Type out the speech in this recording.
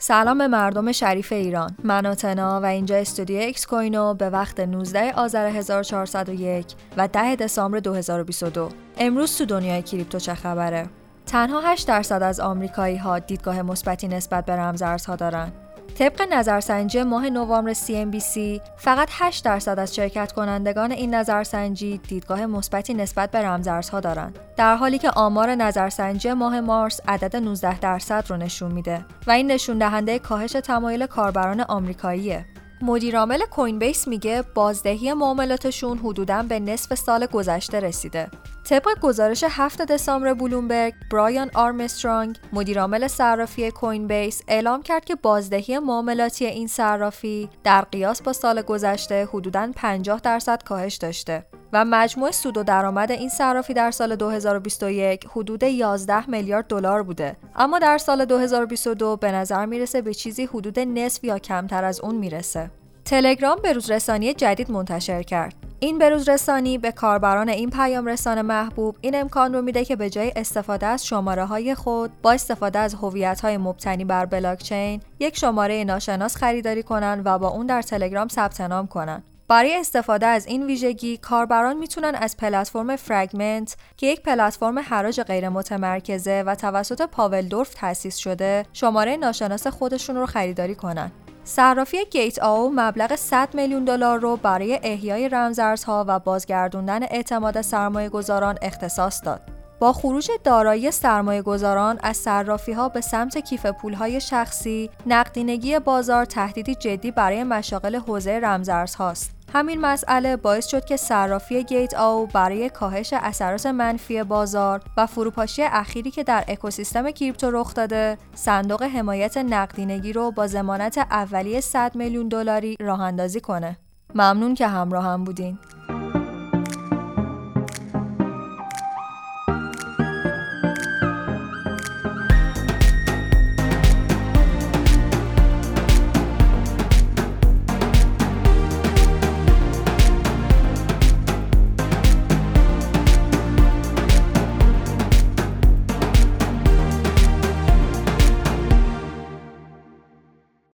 سلام به مردم شریف ایران. من آتنا و اینجا استودیو اکس کوینو به وقت 19 آذر 1401 و 10 دسامبر 2022 امروز تو دنیای کریپتو چه خبره؟ تنها 8 درصد از آمریکایی ها دیدگاه مثبتی نسبت به رمزارزها دارند طبق نظرسنجی ماه نوامبر CNBC فقط 8 درصد از شرکت کنندگان این نظرسنجی دیدگاه مثبتی نسبت به رمزارزها دارند در حالی که آمار نظرسنجی ماه مارس عدد 19 درصد رو نشون میده و این نشون دهنده کاهش تمایل کاربران آمریکاییه. مدیرعامل کوین بیس میگه بازدهی معاملاتشون حدوداً به نصف سال گذشته رسیده. طبق گزارش 7 دسامبر بلومبرگ، برایان آرمسترانگ، مدیرعامل صرافی کوین بیس اعلام کرد که بازدهی معاملاتی این صرافی در قیاس با سال گذشته حدوداً 50 درصد کاهش داشته. و مجموع سود و درآمد این صرافی در سال 2021 حدود 11 میلیارد دلار بوده. اما در سال 2022 به نظر می‌رسه به چیزی حدود نصف یا کمتر از اون می‌رسه. تلگرام به رسانی جدید منتشر کرد. این بروز رسانی به کاربران این پیام رسان محبوب این امکان رو میده که به جای استفاده از شماره های خود با استفاده از هویت های مبتنی بر بلاکچین یک شماره ناشناس خریداری کنند و با اون در تلگرام ثبت نام کنند برای استفاده از این ویژگی کاربران می‌تونن از پلتفرم فرگمنت که یک پلتفرم حراج غیر متمرکزه و توسط پاولدورف تأسیس شده شماره ناشناس خودشون رو خریداری کنن صرافی گیت آو مبلغ 100 میلیون دلار رو برای احیای رمزارزها و بازگردوندن اعتماد سرمایه گذاران اختصاص داد. با خروج دارایی سرمایه گذاران از صرافی ها به سمت کیف پول های شخصی، نقدینگی بازار تهدیدی جدی برای مشاغل حوزه رمزارز هاست. همین مسئله باعث شد که صرافی گیت آو برای کاهش اثرات منفی بازار و فروپاشی اخیری که در اکوسیستم کریپتو رخ داده صندوق حمایت نقدینگی رو با ضمانت اولیه 100 میلیون دلاری راه اندازی کنه. ممنون که همراه هم بودین.